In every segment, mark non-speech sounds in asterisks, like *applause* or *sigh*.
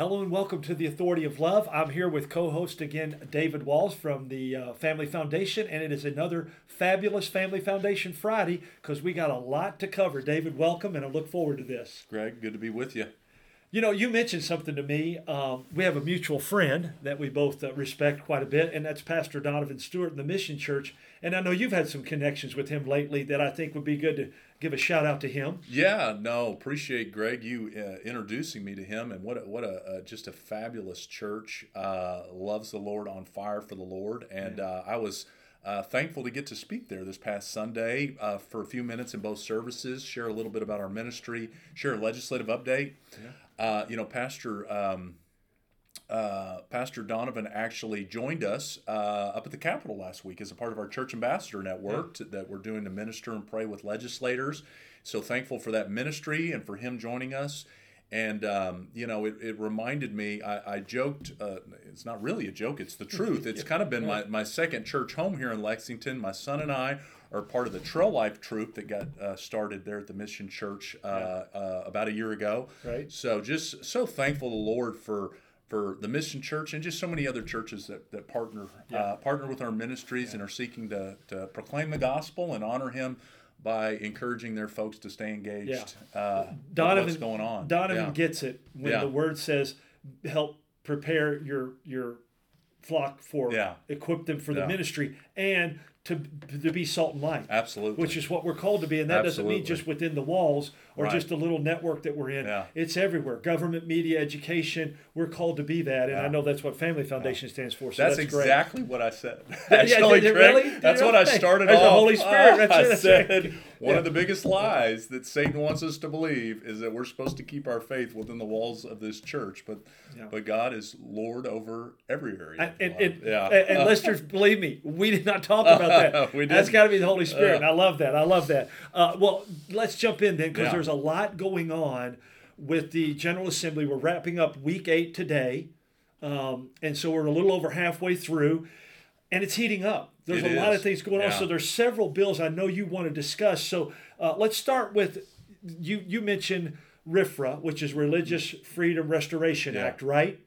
Hello and welcome to the Authority of Love. I'm here with co host again, David Walls from the uh, Family Foundation, and it is another fabulous Family Foundation Friday because we got a lot to cover. David, welcome, and I look forward to this. Greg, good to be with you. You know, you mentioned something to me. Um, we have a mutual friend that we both uh, respect quite a bit, and that's Pastor Donovan Stewart in the Mission Church. And I know you've had some connections with him lately that I think would be good to give a shout out to him. Yeah, no, appreciate Greg you uh, introducing me to him, and what a, what a uh, just a fabulous church. Uh, loves the Lord, on fire for the Lord, and uh, I was. Uh, thankful to get to speak there this past Sunday uh, for a few minutes in both services, share a little bit about our ministry, share a legislative update. Yeah. you know, Pastor um, uh, Pastor Donovan actually joined us uh, up at the Capitol last week as a part of our church ambassador network yeah. to, that we're doing to minister and pray with legislators. So thankful for that ministry and for him joining us. And, um, you know, it, it reminded me, I, I joked, uh, it's not really a joke, it's the *laughs* truth. It's kind of been my, my second church home here in Lexington. My son and I are part of the Trail Life troop that got uh, started there at the Mission Church uh, yeah. Uh, about a year ago. Right. So just so thankful to the Lord for for the Mission Church and just so many other churches that, that partner yeah. uh, partner with our ministries yeah. and are seeking to, to proclaim the gospel and honor Him by encouraging their folks to stay engaged. Yeah. Uh, Donovan, what's going on? Donovan yeah. gets it when the word says, "Help prepare your your flock for yeah. equip them for the ministry and to, to be salt and light. Absolutely. Which is what we're called to be. And that Absolutely. doesn't mean just within the walls or right. just a little network that we're in. Yeah. It's everywhere. Government, media, education, we're called to be that. And yeah. I know that's what Family Foundation yeah. stands for. So that's, that's exactly what I said. *laughs* Actually, yeah, really? That's what I started off. The Holy Spirit. That's *laughs* I said one *laughs* of the biggest lies that Satan wants us to believe is that we're supposed to keep our faith within the walls of this church. But but God is Lord over every area. And, and, yeah. and, listeners, believe me, we did not talk about that. *laughs* we did got to be the Holy Spirit. Uh, I love that. I love that. Uh, well, let's jump in then because yeah. there's a lot going on with the General Assembly. We're wrapping up week eight today. Um, and so we're a little over halfway through, and it's heating up. There's it a is. lot of things going yeah. on. So there's several bills I know you want to discuss. So uh, let's start with you. You mentioned RFRA, which is Religious Freedom Restoration yeah. Act, right?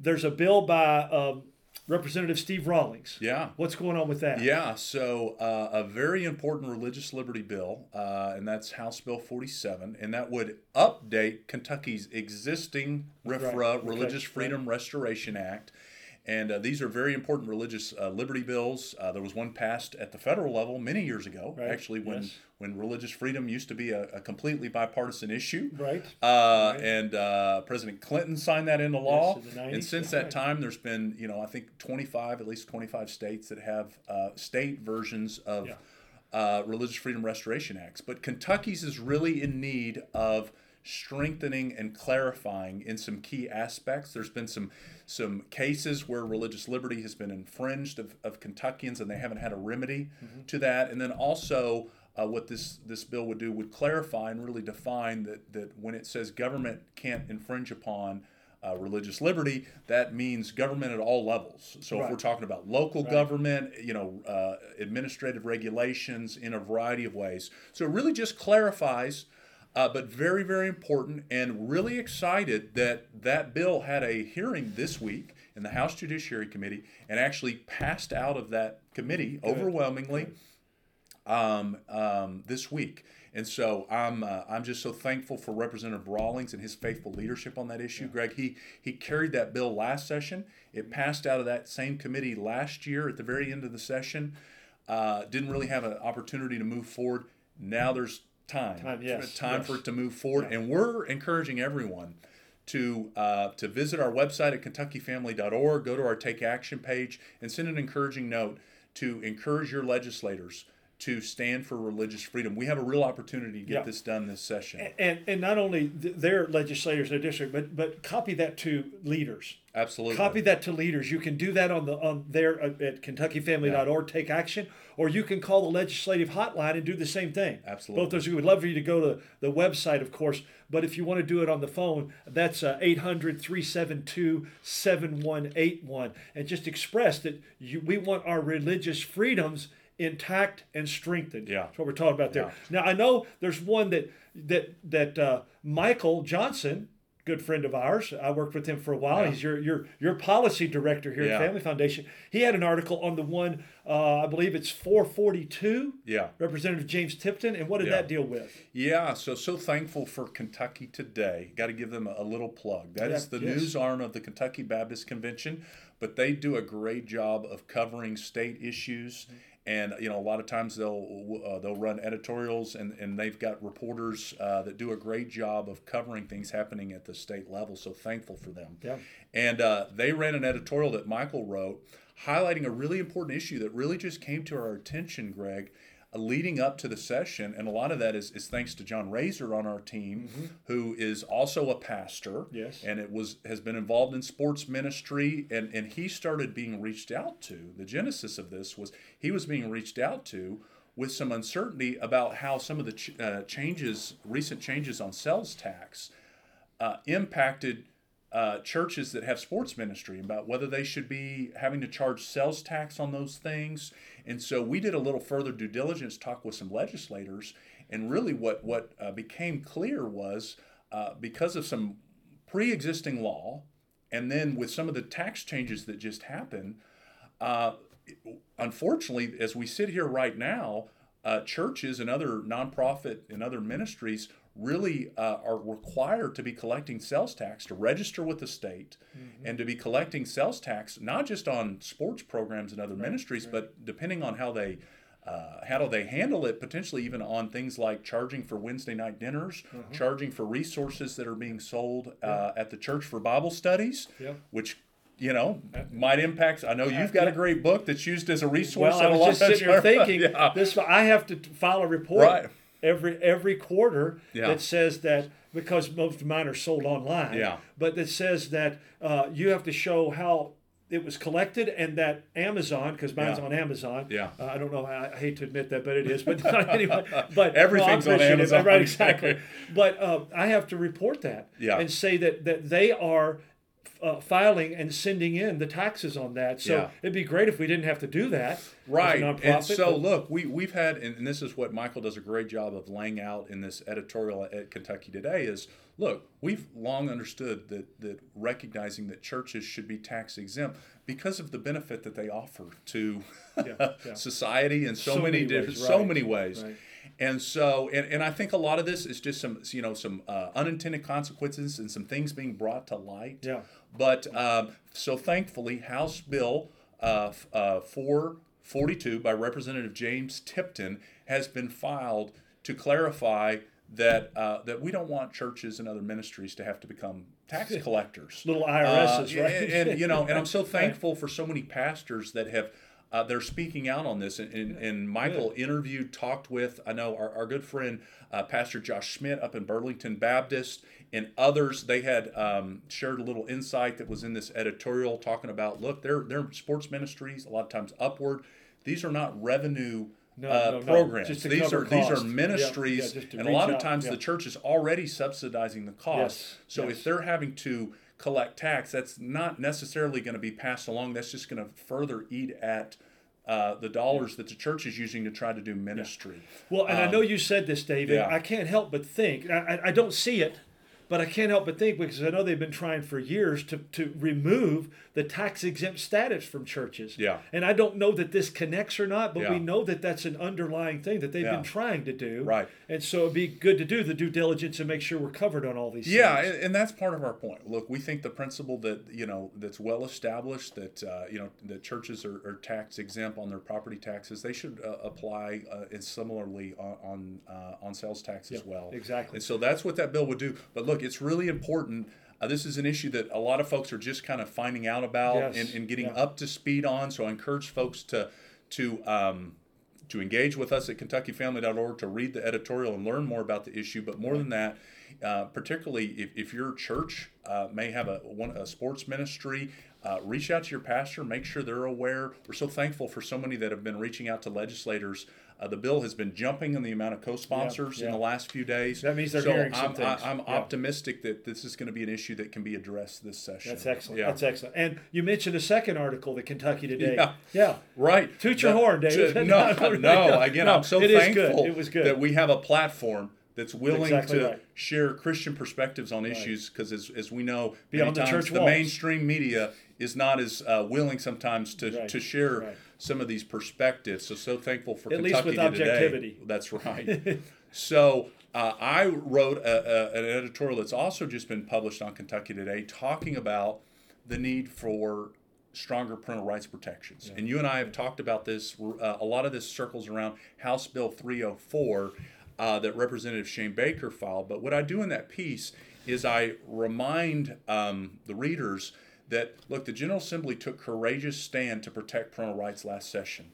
There's a bill by um, Representative Steve Rawlings. Yeah. What's going on with that? Yeah, so uh, a very important religious liberty bill, uh, and that's House Bill 47, and that would update Kentucky's existing RFRA, right. Religious okay. Freedom right. Restoration Act, and uh, these are very important religious uh, liberty bills. Uh, there was one passed at the federal level many years ago, right. actually, when yes. when religious freedom used to be a, a completely bipartisan issue. Right. Uh, right. And uh, President Clinton signed that into law. Yes, in 90s, and since that time, there's been, you know, I think 25, at least 25 states that have uh, state versions of yeah. religious freedom restoration acts. But Kentucky's is really in need of strengthening and clarifying in some key aspects. There's been some some cases where religious liberty has been infringed of, of Kentuckians and they haven't had a remedy mm-hmm. to that. And then also uh, what this this bill would do would clarify and really define that that when it says government can't infringe upon uh, religious liberty, that means government at all levels. So right. if we're talking about local right. government, you know, uh, administrative regulations in a variety of ways. So it really just clarifies uh, but very, very important and really excited that that bill had a hearing this week in the House Judiciary Committee and actually passed out of that committee Good. overwhelmingly um, um, this week. And so I'm uh, I'm just so thankful for Representative Rawlings and his faithful leadership on that issue. Yeah. Greg, he he carried that bill last session. It passed out of that same committee last year at the very end of the session. Uh, didn't really have an opportunity to move forward. Now there's time. Time, yes. Time yes. for it to move forward. Yeah. And we're encouraging everyone to uh, to visit our website at kentuckyfamily.org, go to our Take Action page, and send an encouraging note to encourage your legislators to stand for religious freedom. We have a real opportunity to get yeah. this done this session. And, and, and not only their legislators, their district, but but copy that to leaders. Absolutely. Copy that to leaders. You can do that on the on there at KentuckyFamily.org. Yeah. Take action, or you can call the legislative hotline and do the same thing. Absolutely. Both those. We would love for you to go to the website, of course. But if you want to do it on the phone, that's uh, 800 372 7181. And just express that you, we want our religious freedoms intact and strengthened. Yeah, that's what we're talking about there. Yeah. Now I know there's one that that that uh, Michael Johnson good friend of ours. I worked with him for a while. Yeah. He's your your your policy director here yeah. at Family Foundation. He had an article on the one, uh, I believe it's 442. Yeah. Representative James Tipton, and what did that deal with? Yeah, so so thankful for Kentucky Today. Got to give them a, a, little plug. That is the yes. news arm of the Kentucky Baptist Convention, but they do a great job of covering state issues. Mm-hmm and you know a lot of times they'll uh, they'll run editorials and, and they've got reporters uh, that do a great job of covering things happening at the state level so thankful for them yeah. and uh, they ran an editorial that michael wrote highlighting a really important issue that really just came to our attention greg leading up to the session, and a lot of that is, is thanks to John Razor on our team, mm-hmm. who is also a pastor. Yes. And it was has been involved in sports ministry, and, and he started being reached out to. The genesis of this was he was being reached out to with some uncertainty about how some of the ch- uh, changes, recent changes on sales tax, uh, impacted uh, churches that have sports ministry about whether they should be having to charge sales tax on those things. And so we did a little further due diligence talk with some legislators. And really, what, what uh, became clear was uh, because of some pre existing law, and then with some of the tax changes that just happened, uh, unfortunately, as we sit here right now, uh, churches and other nonprofit and other ministries really uh, are required to be collecting sales tax to register with the state mm-hmm. and to be collecting sales tax not just on sports programs and other right, ministries right. but depending on how they uh, how do they handle it potentially even on things like charging for wednesday night dinners mm-hmm. charging for resources that are being sold yeah. uh, at the church for bible studies yeah. which you know, might impact. I know you've got a great book that's used as a resource. Well, I was just sitting here *laughs* thinking, yeah. this I have to file a report right every every quarter yeah. that says that because most of mine are sold online. Yeah. But that says that uh, you have to show how it was collected and that Amazon, because mine's yeah. on Amazon. Yeah. Uh, I don't know. I, I, hate to admit that, but it is. But *laughs* anyway, but *laughs* everything's on Amazon. *laughs* Right. Exactly. but uh, I have to report that. Yeah. And say that that they are uh, filing and sending in the taxes on that. So yeah. it'd be great if we didn't have to do that. Right. And so look, we we've had, and this is what Michael does a great job of laying out in this editorial at Kentucky Today is look, we've long understood that that recognizing that churches should be tax exempt because of the benefit that they offer to yeah, *laughs* yeah. society in so, so many, many different, right. so many ways. Right. And so, and, and I think a lot of this is just some, you know, some uh, unintended consequences and some things being brought to light. Yeah. But um, so thankfully, House Bill uh, uh, 442 by Representative James Tipton has been filed to clarify that uh, that we don't want churches and other ministries to have to become tax *laughs* collectors. Little IRSs, uh, right? And, and, you know, and I'm so *laughs* thankful for so many pastors that have uh, they're speaking out on this. And, and, and Michael interviewed, talked with, I know our, our good friend, uh, Pastor Josh Schmidt up in Burlington Baptist, and others. They had um, shared a little insight that was in this editorial talking about look, they're, they're sports ministries, a lot of times upward. These are not revenue. No, uh, no, programs. No, these are cost. these are ministries, yeah, yeah, and a lot of times yeah. the church is already subsidizing the cost. Yes, so yes. if they're having to collect tax, that's not necessarily going to be passed along. That's just going to further eat at uh, the dollars that the church is using to try to do ministry. Yeah. Well, and um, I know you said this, David. Yeah. I can't help but think. I, I don't see it, but I can't help but think because I know they've been trying for years to, to remove the tax exempt status from churches. Yeah. And I don't know that this connects or not, but yeah. we know that that's an underlying thing that they've yeah. been trying to do. Right. And so it'd be good to do the due diligence and make sure we're covered on all these yeah, things. and, and that's part of our point. Look, we think the principle that, you know, that's well established that, uh, you know, that churches are, are, tax exempt on their property taxes, they should uh, apply uh, similarly on on, uh, on sales tax as well. Exactly. And so that's what that bill would do. But look, it's really important uh, this is an issue that a lot of folks are just kind of finding out about yes. and, and, getting yeah. up to speed on. So I encourage folks to to um, to engage with us at KentuckyFamily.org to read the editorial and learn more about the issue. But more than that, uh, particularly if, if your church uh, may have a one a sports ministry. Uh, reach out to your pastor, make sure they're aware. We're so thankful for so many that have been reaching out to legislators uh, the bill has been jumping in the amount of co-sponsors yeah, yeah. in the last few days. That means they're so hearing I'm, some. I, am yeah. optimistic that this is going to be an issue that can be addressed this session. That's excellent. That's excellent. And you mentioned a second article that Kentucky Today. Yeah. Yeah. Right. Toot your horn, Dave. no, *laughs* no. Again, no, I'm so thankful It was good. that we have a platform that's willing exactly to right. share Christian perspectives on right. issues because as, as we know Beyond many times the, the mainstream media is not as uh, willing sometimes to, right. to share some of these perspectives so so thankful for at Kentucky least with today. objectivity that's right *laughs* so uh, I wrote a, a, an editorial that's also just been published on Kentucky Today talking about the need for stronger parental rights protections. Yeah. And you and I have talked about this. Uh, a lot of this circles around House Bill 304 uh, that Representative Shane Baker filed. But what I do in that piece is I remind um, the readers that look, the General Assembly took courageous stand to protect parental rights last session,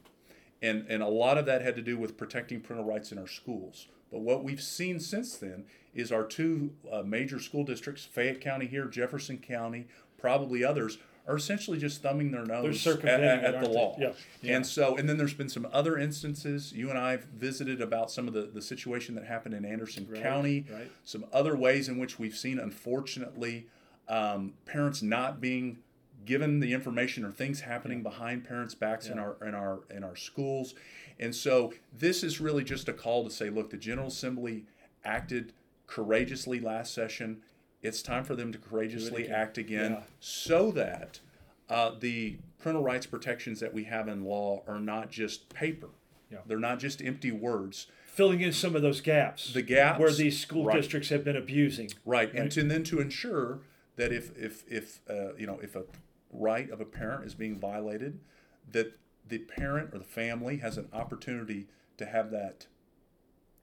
and and a lot of that had to do with protecting parental rights in our schools. But what we've seen since then is our two uh, major school districts, Fayette County here, Jefferson County, probably others, are essentially just thumbing their nose at, at, at the law. Yeah. yeah. And so, and then there's been some other instances. You and I have visited about some of the, the situation that happened in Anderson right. County, right. some other ways in which we've seen, unfortunately, um, parents not being given the information or things happening yeah. behind parents' backs yeah. in our in our in our schools. And so this is really just a call to say, look, the General Assembly acted courageously last session it's time for them to courageously again. act again yeah. so that uh, the parental rights protections that we have in law are not just paper. Yeah. They're not just empty words. Filling in some of those gaps. The gaps where these school right. districts have been abusing. Right, right? and to, and then to ensure that if if if uh, you know if a right of a parent is being violated, that the parent or the family has an opportunity to have that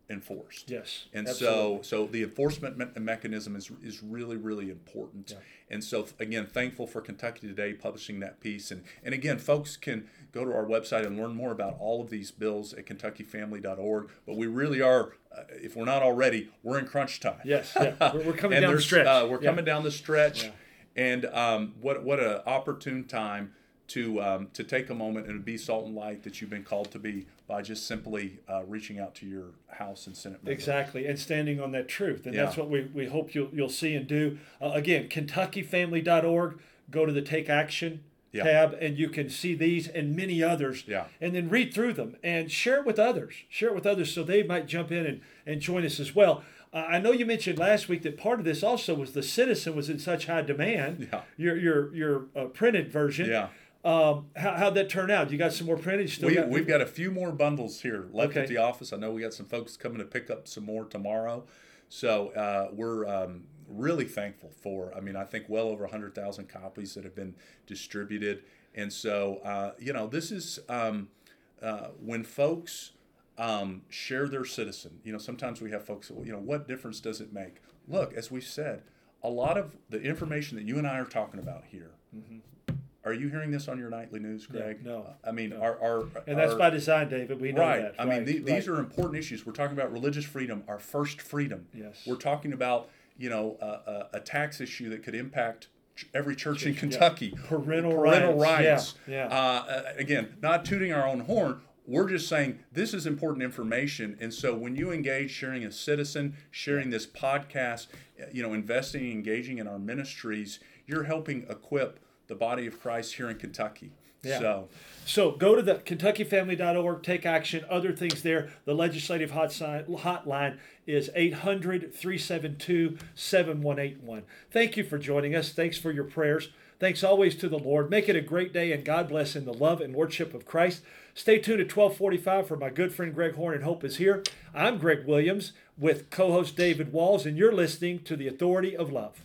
enforced. Yes. And absolutely. so so the enforcement me- mechanism is is really really important. Yeah. And so again, thankful for Kentucky Today publishing that piece. And and again, folks can go to our website and learn more about all of these bills at kentuckyfamily.org. But we really are, uh, if we're not already, we're in crunch time. Yes. Yeah. *laughs* We're, we're coming down the stretch. Uh, we're yeah. coming down the stretch. And um, what what an opportune time to um, to take a moment and be salt and light that you've been called to be by just simply uh, reaching out to your House and Senate members. Exactly, and standing on that truth, and yeah. that's what we, we hope you'll you'll see and do. Uh, again, KentuckyFamily.org. Go to the Take Action yeah. tab, and you can see these and many others. Yeah. And then read through them and share it with others. Share it with others so they might jump in and, and join us as well. Uh, I know you mentioned last week that part of this also was the Citizen was in such high demand. Yeah. Your your your uh, printed version. Yeah. Um, how, how'd that turn out? You got some more printed? Still we, got we've got a few more bundles here left okay. at the office. I know we got some folks coming to pick up some more tomorrow. So uh, we're um, really thankful for, I mean, I think well over 100,000 copies that have been distributed. And so, uh, you know, this is um, uh, when folks um, share their citizen. You know, sometimes we have folks, you know, what difference does it make? Look, as we've said, a lot of the information that you and I are talking about here. Mm-hmm are you hearing this on your nightly news, Greg? No. no I mean, no. our, our and that's our, by design, David. We know right. that. I right. mean, the, right. these are important issues. We're talking about religious freedom, our first freedom. Yes. We're talking about you know a, a tax issue that could impact every church in Kentucky. Yeah. Parental, Parental rights. rights. Yeah. yeah. Uh, again, not tooting our own horn. We're just saying this is important information, and so when you engage sharing a citizen, sharing this podcast, you know, investing, engaging in our ministries, you're helping equip the body of Christ here in Kentucky. Yeah. So, so go to the KentuckyFamily.org, take action, other things there. The legislative hot hotline is 800 372 7181. Thank you for joining us. Thanks for your prayers. Thanks always to the Lord. Make it a great day and God bless in the love and lordship of Christ. Stay tuned at 1245 for my good friend Greg Horn and Hope is here. I'm Greg Williams with co-host David Walls and you're listening to The Authority of Love.